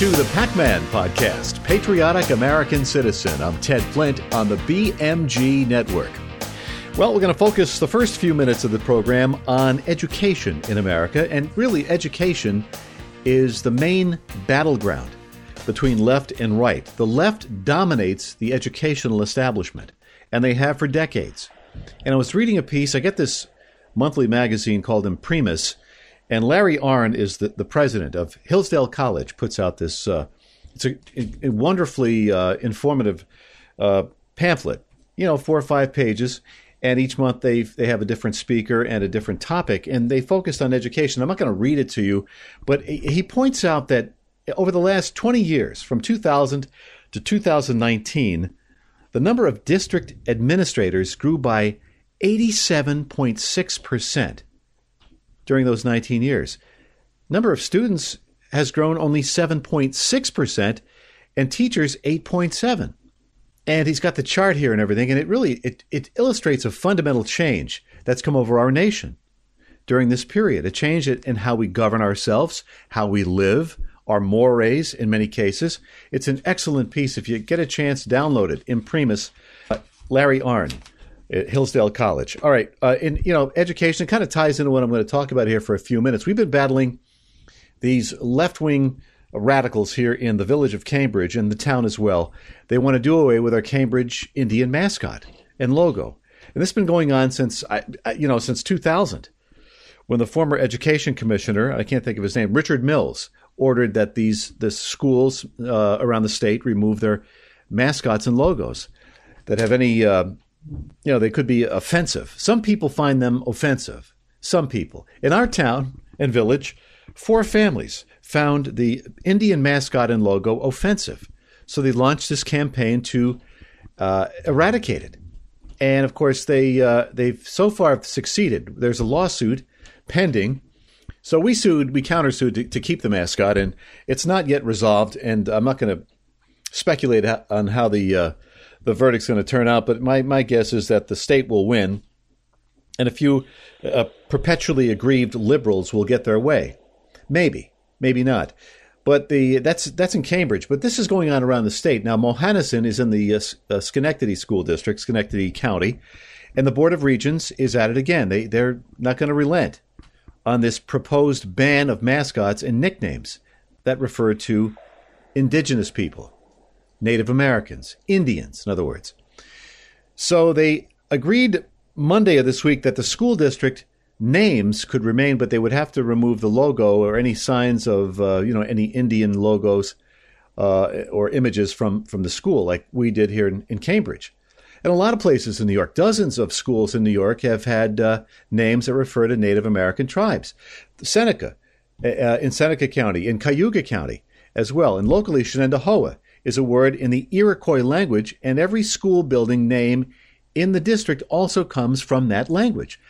To the Pac Man Podcast, Patriotic American Citizen. I'm Ted Flint on the BMG Network. Well, we're going to focus the first few minutes of the program on education in America, and really, education is the main battleground between left and right. The left dominates the educational establishment, and they have for decades. And I was reading a piece, I get this monthly magazine called Imprimis and Larry Arnn is the, the president of Hillsdale College, puts out this, uh, it's a, a wonderfully uh, informative uh, pamphlet, you know, four or five pages. And each month they they have a different speaker and a different topic, and they focused on education. I'm not going to read it to you, but he points out that over the last 20 years, from 2000 to 2019, the number of district administrators grew by 87.6 percent during those 19 years. Number of students has grown only 7.6% and teachers 8.7. And he's got the chart here and everything and it really it, it illustrates a fundamental change that's come over our nation during this period, a change in how we govern ourselves, how we live, our mores in many cases. It's an excellent piece. If you get a chance, download it. Imprimis, uh, Larry Arnn at Hillsdale College. All right, uh, and you know, education kind of ties into what I'm going to talk about here for a few minutes. We've been battling these left wing radicals here in the village of Cambridge and the town as well. They want to do away with our Cambridge Indian mascot and logo, and this has been going on since I, you know since 2000, when the former education commissioner I can't think of his name Richard Mills ordered that these the schools uh, around the state remove their mascots and logos that have any uh, you know, they could be offensive. Some people find them offensive. Some people. In our town and village, four families found the Indian mascot and logo offensive. So they launched this campaign to uh, eradicate it. And of course, they uh, they've so far succeeded. There's a lawsuit pending. So we sued, we countersued to, to keep the mascot, and it's not yet resolved. And I'm not going to speculate on how the uh, the verdict's going to turn out, but my, my guess is that the state will win, and a few uh, perpetually aggrieved liberals will get their way. Maybe, maybe not. But the that's that's in Cambridge, but this is going on around the state now. Mohonasen is in the uh, uh, Schenectady School District, Schenectady County, and the Board of Regents is at it again. They they're not going to relent on this proposed ban of mascots and nicknames that refer to indigenous people. Native Americans, Indians, in other words. So they agreed Monday of this week that the school district names could remain, but they would have to remove the logo or any signs of, uh, you know, any Indian logos uh, or images from, from the school, like we did here in, in, Cambridge. And a lot of places in New York, dozens of schools in New York have had uh, names that refer to Native American tribes. Seneca, uh, in Seneca County, in Cayuga County as well, and locally Shenendehowa is a word in the Iroquois language, and every school building name in the district also comes from that language.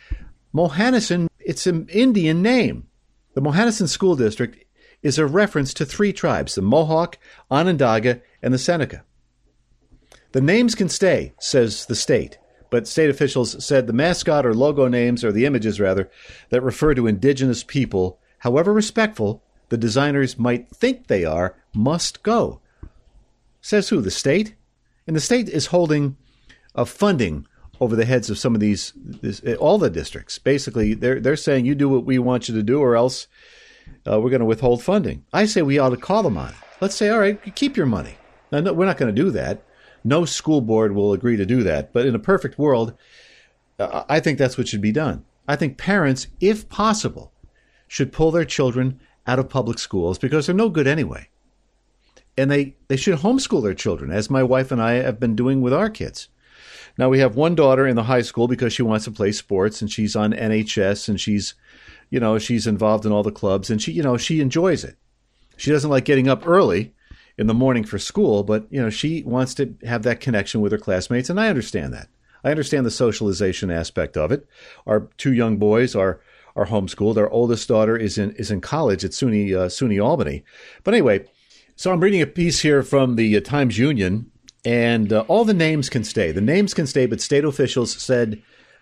Mohonasen, it's an Indian name. The Mohonasen School District is a reference to three tribes the Mohawk, Onondaga, and the Seneca. The names can stay, says the state, but state officials said the mascot or logo names, or the images rather, that refer to indigenous people, however respectful the designers might think they are, must go. Says who? The state? And the state is holding a funding over the heads of some of these, this, all the districts. Basically, they're they're saying you do what we want you to do, or else uh, we're going to withhold funding. I say we ought to call them on it. Let's say, all right, keep your money. Now, no, we're not going to do that. No school board will agree to do that. But in a perfect world, uh, I think that's what should be done. I think parents, if possible, should pull their children out of public schools because they're no good anyway and they, they should homeschool their children, as my wife and I have been doing with our kids. Now we have one daughter in the high school because she wants to play sports and she's on NHS and she's, you know, she's involved in all the clubs and she, you know, she enjoys it. She doesn't like getting up early in the morning for school, but you know, she wants to have that connection with her classmates and I understand that. I understand the socialization aspect of it. Our two young boys are are homeschooled. Our oldest daughter is in is in college at SUNY uh, SUNY Albany. But anyway, so I'm reading a piece here from the uh, Times Union, and uh, all the names can stay. The names can stay, but state officials said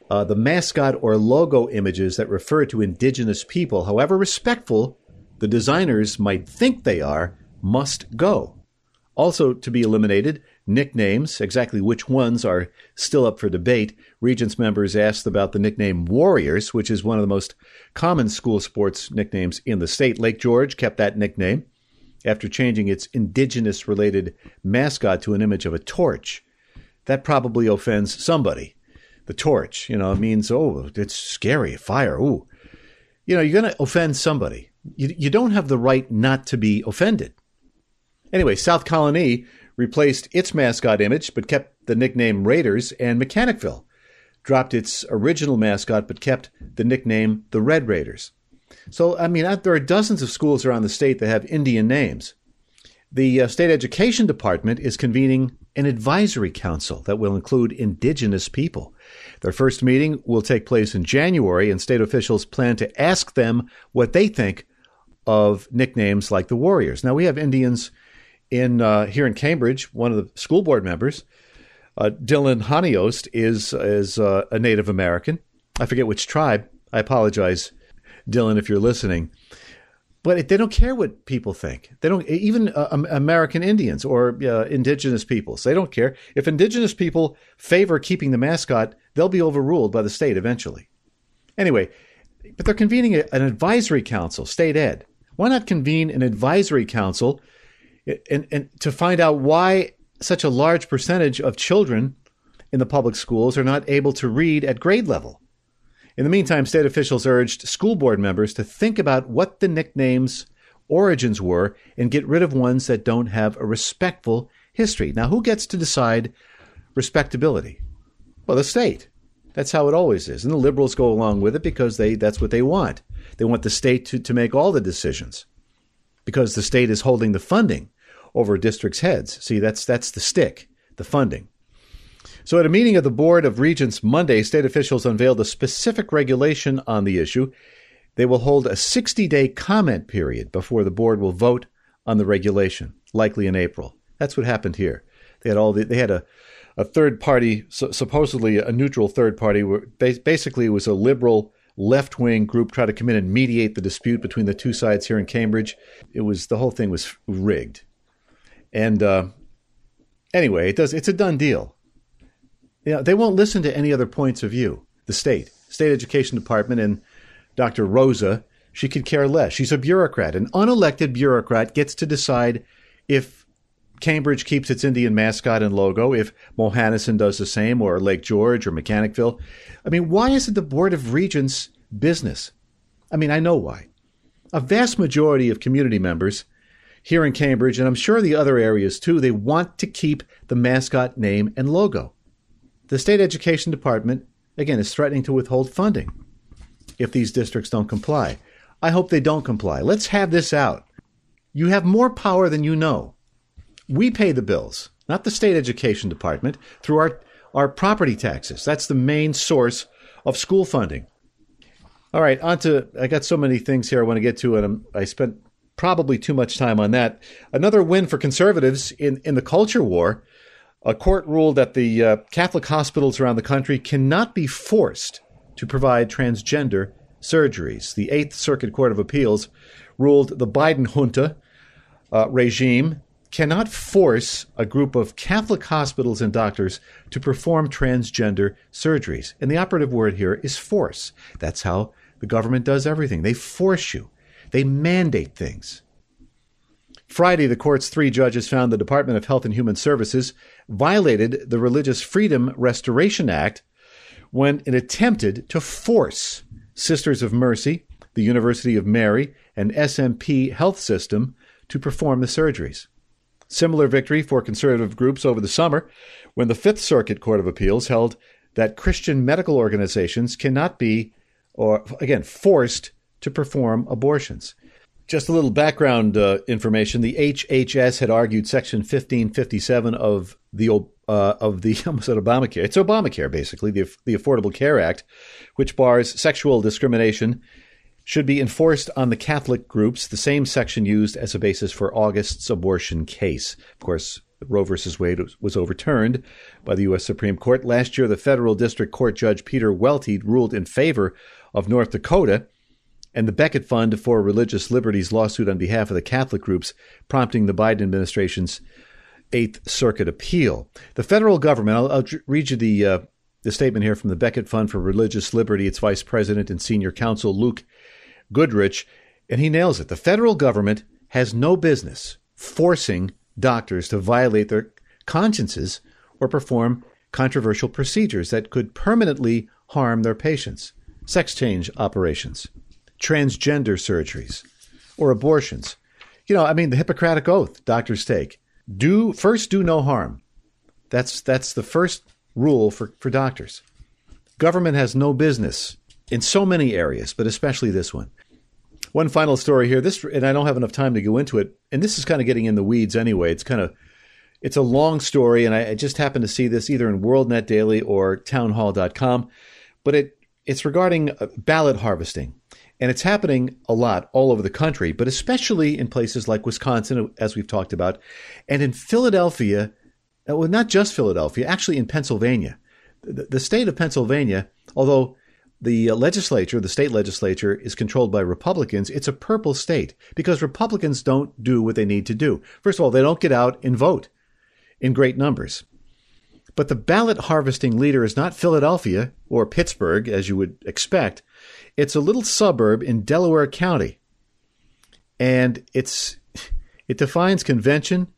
uh, the mascot or logo images that refer to indigenous people, however respectful the designers might think they are, must go. Also to be eliminated, nicknames, exactly which ones are still up for debate. Regents members asked about the nickname Warriors, which is one of the most common school sports nicknames in the state. Lake George kept that nickname after changing its indigenous related mascot to an image of a torch. That probably offends somebody. The torch, you know, means, oh, it's scary, fire, ooh. You know, you're going to offend somebody. You, you don't have the right not to be offended. Anyway, South Colonie replaced its mascot image but kept the nickname Raiders, and Mechanicville dropped its original mascot but kept the nickname the Red Raiders. So, I mean, there are dozens of schools around the state that have Indian names. The uh, state education department is convening an advisory council that will include indigenous people. Their first meeting will take place in January, and state officials plan to ask them what they think of nicknames like the Warriors. Now, we have Indians in uh, here in Cambridge. One of the school board members, uh, Dylan Honiost, is is uh, a Native American. I forget which tribe. I apologize, Dylan, if you're listening. But they don't care what people think. They don't even uh, American Indians or uh, indigenous peoples. They don't care if indigenous people favor keeping the mascot. They'll be overruled by the state eventually. Anyway, but they're convening a, an advisory council, state ed. Why not convene an advisory council and, and to find out why such a large percentage of children in the public schools are not able to read at grade level. In the meantime, state officials urged school board members to think about what the nicknames' origins were and get rid of ones that don't have a respectful history. Now, who gets to decide respectability? Well, the state. That's how it always is. And the liberals go along with it because they that's what they want. They want the state to, to make all the decisions because the state is holding the funding over districts' heads. See, that's that's the stick, the funding. So, at a meeting of the Board of Regents Monday, state officials unveiled a specific regulation on the issue. They will hold a 60 day comment period before the board will vote on the regulation, likely in April. That's what happened here. They had all the, they had a, a third party, supposedly a neutral third party. Where basically, it was a liberal left wing group try to come in and mediate the dispute between the two sides here in Cambridge. It was the whole thing was rigged. And uh, anyway, it does. It's a done deal. You know, they won't listen to any other points of view. The state, state education department, and Dr. Rosa, she could care less. She's a bureaucrat. An unelected bureaucrat gets to decide if Cambridge keeps its Indian mascot and logo, if Mohonasen does the same, or Lake George or Mechanicville. I mean, why is it the Board of Regents' business? I mean, I know why. A vast majority of community members here in Cambridge, and I'm sure the other areas too, they want to keep the mascot name and logo. The state education department, again, is threatening to withhold funding if these districts don't comply. I hope they don't comply. Let's have this out. You have more power than you know. We pay the bills, not the state education department, through our, our property taxes. That's the main source of school funding. All right, on to, I got so many things here I want to get to, and I'm, I spent probably too much time on that. Another win for conservatives in, in the culture war. A court ruled that the uh, Catholic hospitals around the country cannot be forced to provide transgender surgeries. The Eighth Circuit Court of Appeals ruled the Biden junta uh, regime cannot force a group of Catholic hospitals and doctors to perform transgender surgeries. And the operative word here is force. That's how the government does everything. They force you. They mandate things. Friday, the court's three judges found the Department of Health and Human Services violated the Religious Freedom Restoration Act when it attempted to force Sisters of Mercy, the University of Mary, and SMP Health System to perform the surgeries. Similar victory for conservative groups over the summer when the Fifth Circuit Court of Appeals held that Christian medical organizations cannot be, or again, forced to perform abortions. Just a little background uh, information: the HHS had argued Section 1557 of the uh, of the almost said Obamacare. It's Obamacare, basically the the Affordable Care Act, which bars sexual discrimination, should be enforced on the Catholic groups. The same section used as a basis for August's abortion case. Of course, Roe versus Wade was overturned by the U.S. Supreme Court last year. The federal district court judge Peter Welte ruled in favor of North Dakota and the Becket Fund for Religious Liberties lawsuit on behalf of the Catholic groups, prompting the Biden administration's Eighth Circuit appeal. The federal government, I'll, I'll read you the, uh, the statement here from the Becket Fund for Religious Liberty, its vice president and senior counsel, Luke Goodrich, and he nails it. The federal government has no business forcing doctors to violate their consciences or perform controversial procedures that could permanently harm their patients, sex change operations, transgender surgeries, or abortions. You know, I mean, the Hippocratic Oath doctors take do first do no harm. That's that's the first rule for, for doctors. Government has no business in so many areas, but especially this one. One final story here. This, and I don't have enough time to go into it. And this is kind of getting in the weeds anyway. It's kind of, it's a long story, and I, I just happened to see this either in WorldNet Daily or Townhall.com. But it, it's regarding uh, ballot harvesting, and it's happening a lot all over the country, but especially in places like Wisconsin, as we've talked about, and in Philadelphia. Uh, well, not just Philadelphia, actually in Pennsylvania. The, state of Pennsylvania, although the legislature, the state legislature, is controlled by Republicans, it's a purple state because Republicans don't do what they need to do. First of all, they don't get out and vote in great numbers. But the ballot harvesting leader is not Philadelphia or Pittsburgh, as you would expect. It's a little suburb in Delaware County. And it's, it defines convention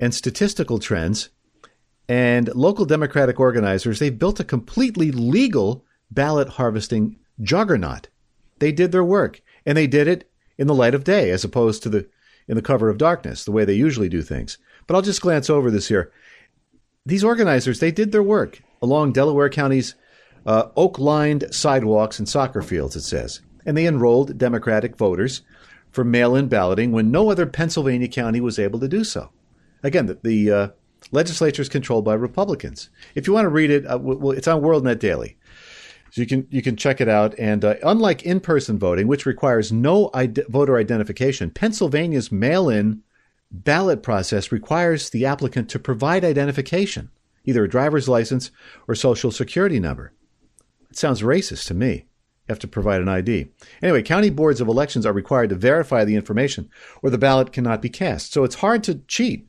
and statistical trends. And local Democratic organizers, they've built a completely legal ballot harvesting juggernaut. They did their work, and they did it in the light of day as opposed to the in the cover of darkness, the way they usually do things. But I'll just glance over this here. These organizers, they did their work along Delaware County's uh, oak lined sidewalks and soccer fields, it says. And they enrolled Democratic voters for mail in balloting when no other Pennsylvania county was able to do so. Again, the, the uh, legislature is controlled by Republicans. If you want to read it, uh, it's on WorldNet Daily. So you can you can check it out. And uh, unlike in-person voting, which requires no voter identification, Pennsylvania's mail-in ballot process requires the applicant to provide identification, either a driver's license or social security number. It sounds racist to me. You have to provide an ID. Anyway, county boards of elections are required to verify the information, or the ballot cannot be cast. So it's hard to cheat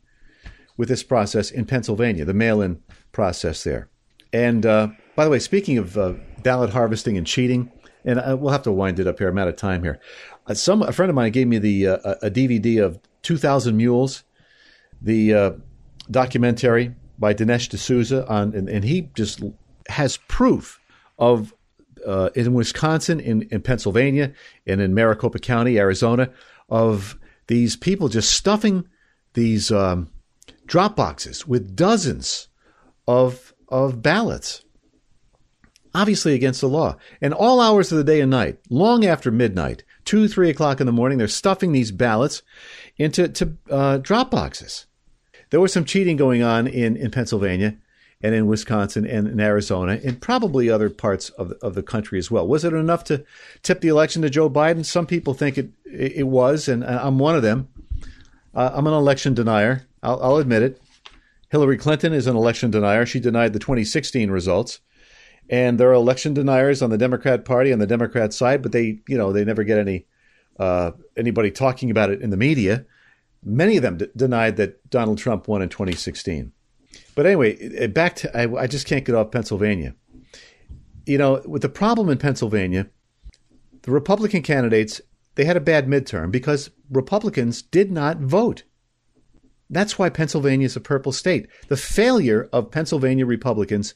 with this process in Pennsylvania, the mail-in process there. And uh, by the way, speaking of uh, ballot harvesting and cheating, and I, we'll have to wind it up here. I'm out of time here. Uh, some a friend of mine gave me the uh, a DVD of 2,000 Mules, the uh, documentary by Dinesh D'Souza on, and, and he just has proof of uh, in Wisconsin, in, in Pennsylvania, and in Maricopa County, Arizona, of these people just stuffing these um, drop boxes with dozens of of ballots obviously against the law. And all hours of the day and night, long after midnight, two, three o'clock in the morning, they're stuffing these ballots into to, uh, drop boxes. There was some cheating going on in, in Pennsylvania and in Wisconsin and in Arizona and probably other parts of the, of the country as well. Was it enough to tip the election to Joe Biden? Some people think it it was, and I'm one of them. Uh, I'm an election denier. I'll, I'll admit it. Hillary Clinton is an election denier. She denied the 2016 results and there are election deniers on the Democrat Party on the Democrat side, but they, you know, they never get any uh, anybody talking about it in the media. Many of them d- denied that Donald Trump won in 2016. But anyway, uh, back to I, I just can't get off Pennsylvania. You know, with the problem in Pennsylvania, the Republican candidates they had a bad midterm because Republicans did not vote. That's why Pennsylvania is a purple state. The failure of Pennsylvania Republicans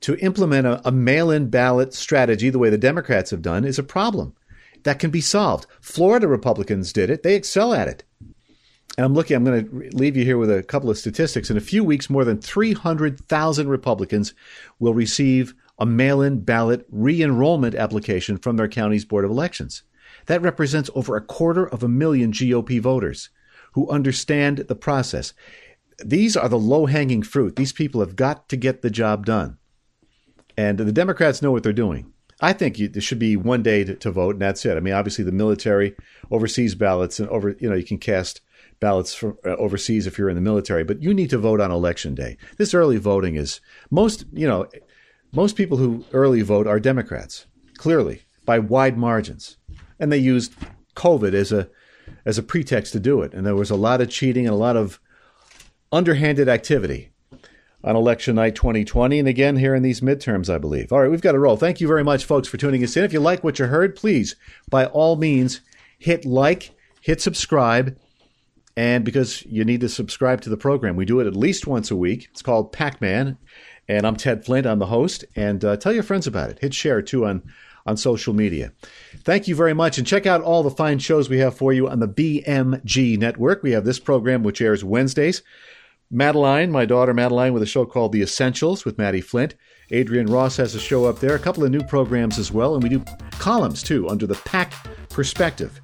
to implement a, a mail in ballot strategy the way the Democrats have done is a problem that can be solved. Florida Republicans did it, they excel at it. And I'm looking, I'm going to leave you here with a couple of statistics. In a few weeks, more than 300,000 Republicans will receive a mail in ballot re enrollment application from their county's Board of Elections. That represents over a quarter of a million GOP voters who understand the process. These are the low hanging fruit. These people have got to get the job done. And the Democrats know what they're doing. I think you, there should be one day to, to, vote, and that's it. I mean, obviously, the military overseas ballots, and over you know you can cast ballots from uh, overseas if you're in the military, but you need to vote on election day. This early voting is most you know most people who early vote are Democrats, clearly by wide margins. and they used COVID as a as a pretext to do it. And there was a lot of cheating and a lot of underhanded activity on election night 2020 and again here in these midterms, I believe. All right, we've got to roll. Thank you very much, folks, for tuning us in. If you like what you heard, please, by all means, hit like, hit subscribe. And because you need to subscribe to the program, we do it at least once a week. It's called Pac Man. And I'm Ted Flint. I'm the host. And uh, tell your friends about it. Hit share too on, on social media. Thank you very much. And check out all the fine shows we have for you on the BMG network. We have this program, which airs Wednesdays. Madeline, my daughter Madeline, with a show called The Essentials with Maddie Flint. Adrian Ross has a show up there, a couple of new programs as well, and we do columns too under the PAC perspective.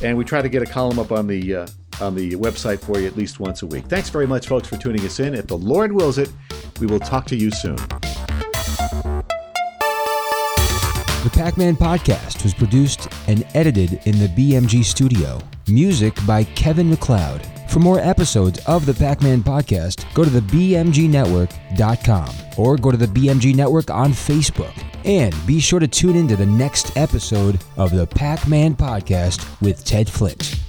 And we try to get a column up on the uh, on the website for you at least once a week. Thanks very much, folks, for tuning us in. If the Lord wills it, we will talk to you soon. The Pac Man podcast was produced and edited in the BMG studio. Music by Kevin MacLeod. For more episodes of the Pac Man podcast, go to the BMGNetwork.com or go to the BMG Network on Facebook. And be sure to tune in to the next episode of the Pac Man podcast with Ted Flint.